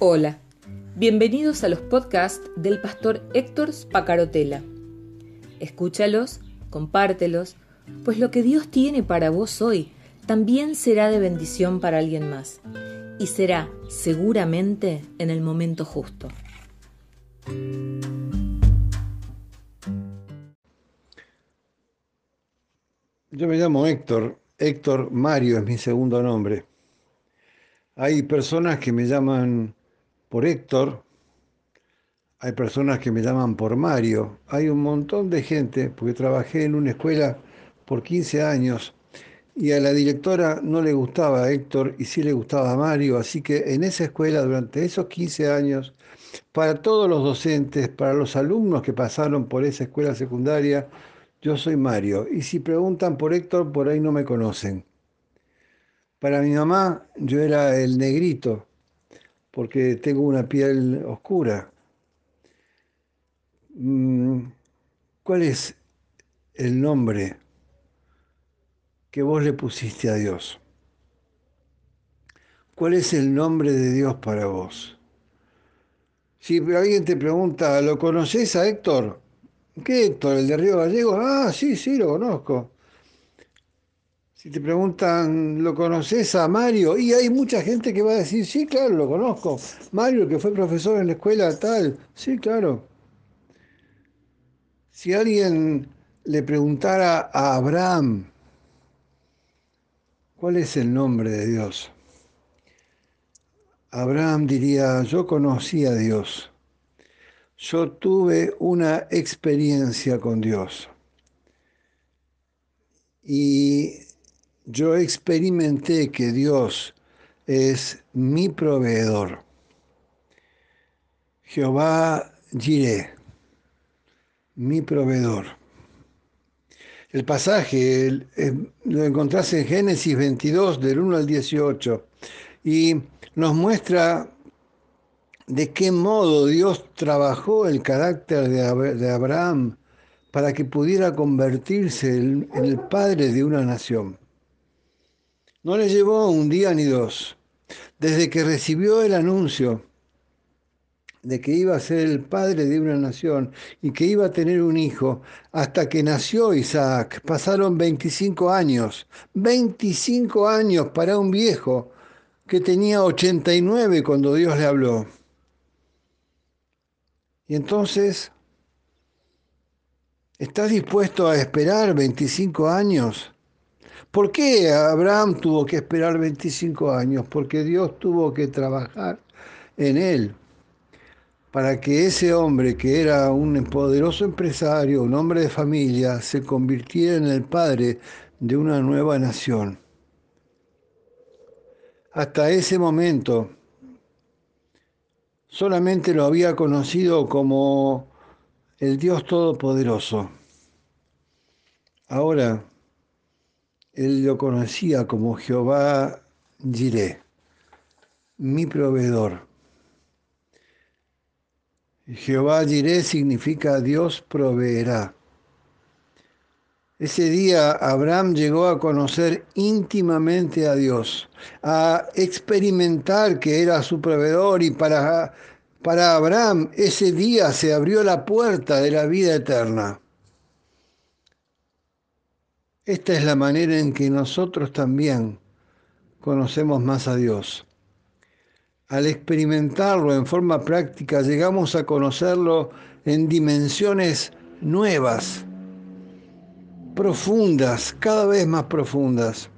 Hola, bienvenidos a los podcasts del pastor Héctor Spacarotela. Escúchalos, compártelos, pues lo que Dios tiene para vos hoy también será de bendición para alguien más y será seguramente en el momento justo. Yo me llamo Héctor, Héctor Mario es mi segundo nombre. Hay personas que me llaman por Héctor, hay personas que me llaman por Mario, hay un montón de gente, porque trabajé en una escuela por 15 años y a la directora no le gustaba Héctor y sí le gustaba Mario, así que en esa escuela durante esos 15 años, para todos los docentes, para los alumnos que pasaron por esa escuela secundaria, yo soy Mario. Y si preguntan por Héctor, por ahí no me conocen. Para mi mamá, yo era el negrito, porque tengo una piel oscura. Mm, ¿Cuál es el nombre que vos le pusiste a Dios? ¿Cuál es el nombre de Dios para vos? Si alguien te pregunta, ¿lo conoces a Héctor? ¿Qué Héctor? ¿El de Río Gallego? Ah, sí, sí, lo conozco. Si te preguntan, ¿lo conoces a Mario? Y hay mucha gente que va a decir, sí, claro, lo conozco. Mario, que fue profesor en la escuela tal. Sí, claro. Si alguien le preguntara a Abraham, ¿cuál es el nombre de Dios? Abraham diría, yo conocí a Dios. Yo tuve una experiencia con Dios. Y yo experimenté que Dios es mi proveedor. Jehová Jireh, mi proveedor. El pasaje lo encontrás en Génesis 22, del 1 al 18, y nos muestra de qué modo Dios trabajó el carácter de Abraham para que pudiera convertirse en el padre de una nación. No le llevó un día ni dos. Desde que recibió el anuncio de que iba a ser el padre de una nación y que iba a tener un hijo, hasta que nació Isaac, pasaron 25 años. 25 años para un viejo que tenía 89 cuando Dios le habló. Y entonces, ¿estás dispuesto a esperar 25 años? ¿Por qué Abraham tuvo que esperar 25 años? Porque Dios tuvo que trabajar en él para que ese hombre que era un poderoso empresario, un hombre de familia, se convirtiera en el padre de una nueva nación. Hasta ese momento solamente lo había conocido como el Dios Todopoderoso. Ahora él lo conocía como Jehová Jireh, mi proveedor. Jehová Jireh significa Dios proveerá. Ese día Abraham llegó a conocer íntimamente a Dios, a experimentar que era su proveedor y para, para Abraham ese día se abrió la puerta de la vida eterna. Esta es la manera en que nosotros también conocemos más a Dios. Al experimentarlo en forma práctica, llegamos a conocerlo en dimensiones nuevas, profundas, cada vez más profundas.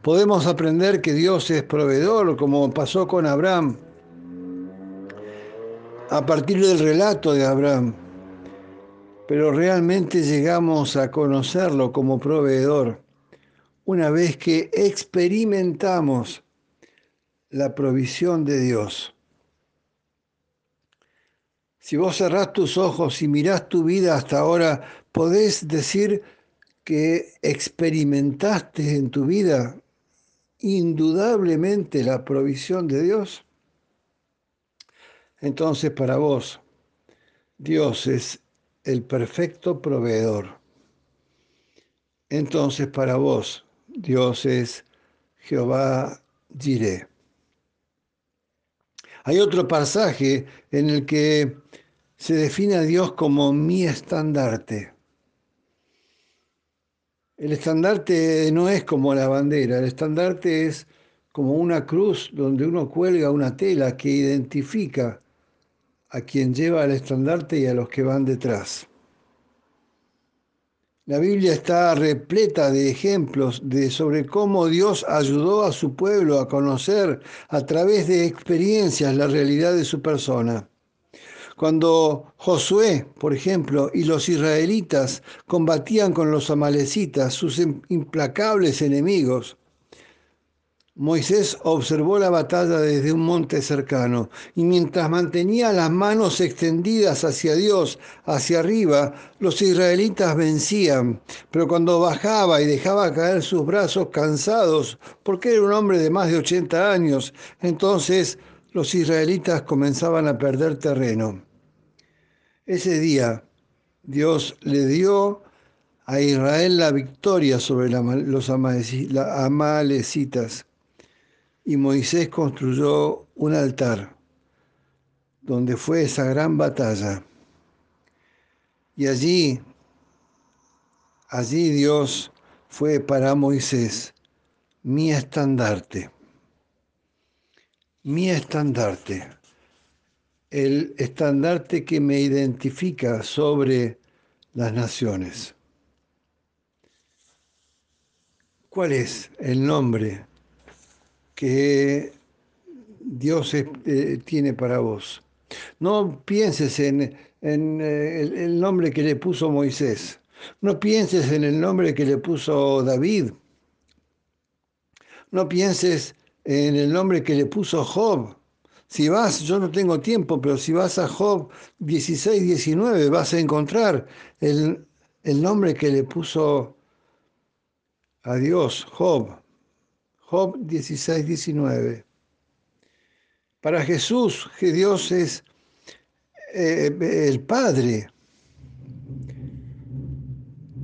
Podemos aprender que Dios es proveedor, como pasó con Abraham, a partir del relato de Abraham pero realmente llegamos a conocerlo como proveedor una vez que experimentamos la provisión de Dios. Si vos cerrás tus ojos y mirás tu vida hasta ahora, podés decir que experimentaste en tu vida indudablemente la provisión de Dios. Entonces para vos, Dios es el perfecto proveedor. Entonces para vos, Dios es Jehová Jireh. Hay otro pasaje en el que se define a Dios como mi estandarte. El estandarte no es como la bandera, el estandarte es como una cruz donde uno cuelga una tela que identifica a quien lleva el estandarte y a los que van detrás. La Biblia está repleta de ejemplos de sobre cómo Dios ayudó a su pueblo a conocer a través de experiencias la realidad de su persona. Cuando Josué, por ejemplo, y los israelitas combatían con los amalecitas, sus implacables enemigos, Moisés observó la batalla desde un monte cercano y mientras mantenía las manos extendidas hacia Dios, hacia arriba, los israelitas vencían. Pero cuando bajaba y dejaba caer sus brazos cansados, porque era un hombre de más de 80 años, entonces los israelitas comenzaban a perder terreno. Ese día Dios le dio a Israel la victoria sobre los amalecitas y Moisés construyó un altar donde fue esa gran batalla. Y allí, allí Dios fue para Moisés mi estandarte, mi estandarte, el estandarte que me identifica sobre las naciones. ¿Cuál es el nombre que Dios eh, tiene para vos. No pienses en, eh, el, nombre que le puso Moisés. No pienses en el nombre que le puso David. No pienses en el nombre que le puso Job. Si vas, yo no tengo tiempo, pero si vas a Job 16, 19, vas a encontrar el, el nombre que le puso a Dios, Job. Job 16, 19. Para Jesús, que Dios es eh, el Padre.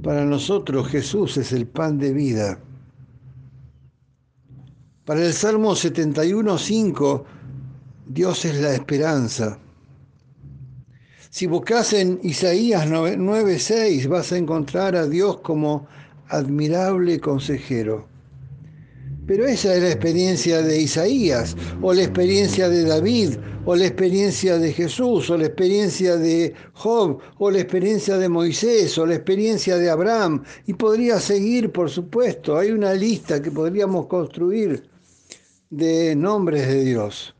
Para nosotros Jesús es el pan de vida. Para el Salmo 71, 5, Dios es la esperanza. Si buscas en Isaías 9, 6, vas a encontrar a Dios como admirable consejero. Pero esa es la experiencia de Isaías, o la experiencia de David, o la experiencia de Jesús, o la experiencia de Job, o la experiencia de Moisés, o la experiencia de Abraham. Y podría seguir, por supuesto. Hay una lista que podríamos construir de nombres de Dios.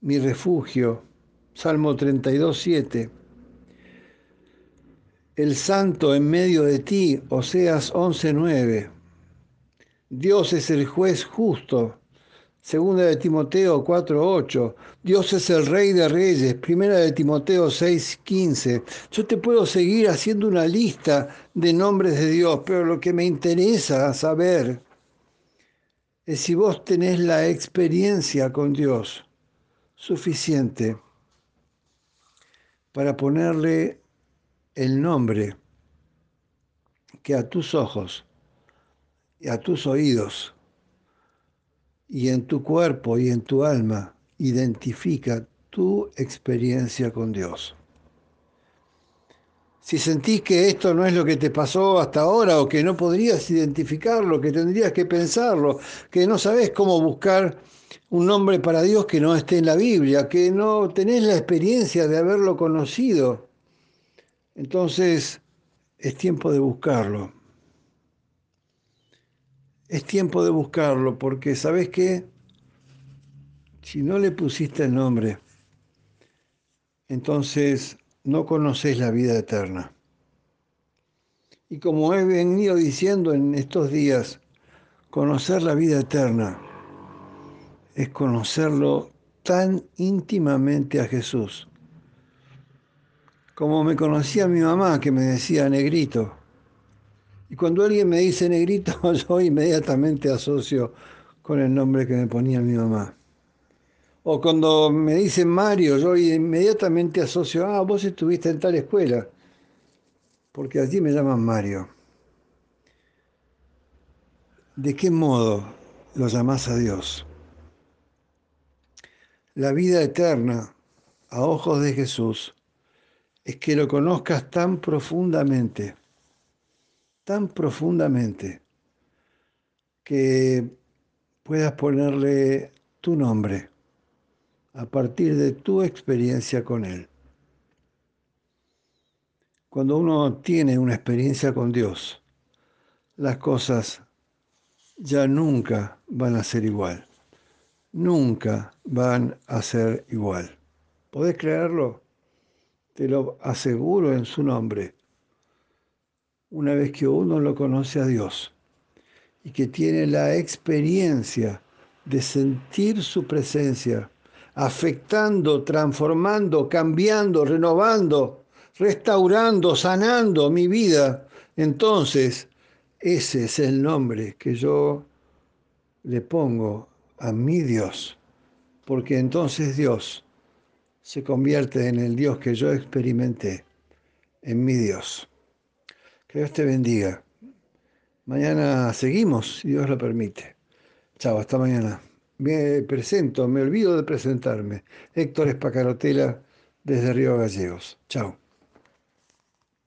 Mi refugio, Salmo 32, 7. El santo en medio de ti, Oseas 11, 9. Dios es el juez justo. Segunda de Timoteo 4:8. Dios es el rey de reyes. Primera de Timoteo 6:15. Yo te puedo seguir haciendo una lista de nombres de Dios, pero lo que me interesa saber es si vos tenés la experiencia con Dios suficiente para ponerle el nombre que a tus ojos a tus oídos y en tu cuerpo y en tu alma identifica tu experiencia con Dios. Si sentís que esto no es lo que te pasó hasta ahora o que no podrías identificarlo, que tendrías que pensarlo, que no sabes cómo buscar un nombre para Dios que no esté en la Biblia, que no tenés la experiencia de haberlo conocido, entonces es tiempo de buscarlo es tiempo de buscarlo, porque ¿sabes qué? Si no le pusiste el nombre, entonces no conoces la vida eterna. Y como he venido diciendo en estos días, conocer la vida eterna es conocerlo tan íntimamente a Jesús. Como me conocía mi mamá que me decía negrito, y cuando alguien me dice negrito, yo inmediatamente asocio con el nombre que me ponía mi mamá. O cuando me dicen Mario, yo inmediatamente asocio, ah, vos estuviste en tal escuela, porque allí me llaman Mario. ¿De qué modo lo llamás a Dios? La vida eterna a ojos de Jesús es que lo conozcas tan profundamente, tan profundamente, que puedas ponerle tu nombre a partir de tu experiencia con Él. Cuando uno tiene una experiencia con Dios, las cosas ya nunca van a ser igual. Nunca van a ser igual. ¿Podés creerlo? Te lo aseguro en su nombre. Una vez que uno lo conoce a Dios y que tiene la experiencia de sentir su presencia, afectando, transformando, cambiando, renovando, restaurando, sanando mi vida, entonces ese es el nombre que yo le pongo a mi Dios, porque entonces Dios se convierte en el Dios que yo experimenté, en mi Dios. Que Dios te bendiga. Mañana seguimos, si Dios lo permite. Chao, hasta mañana. Me presento, me olvido de presentarme. Héctor Espacarotela desde Río Gallegos. Chao.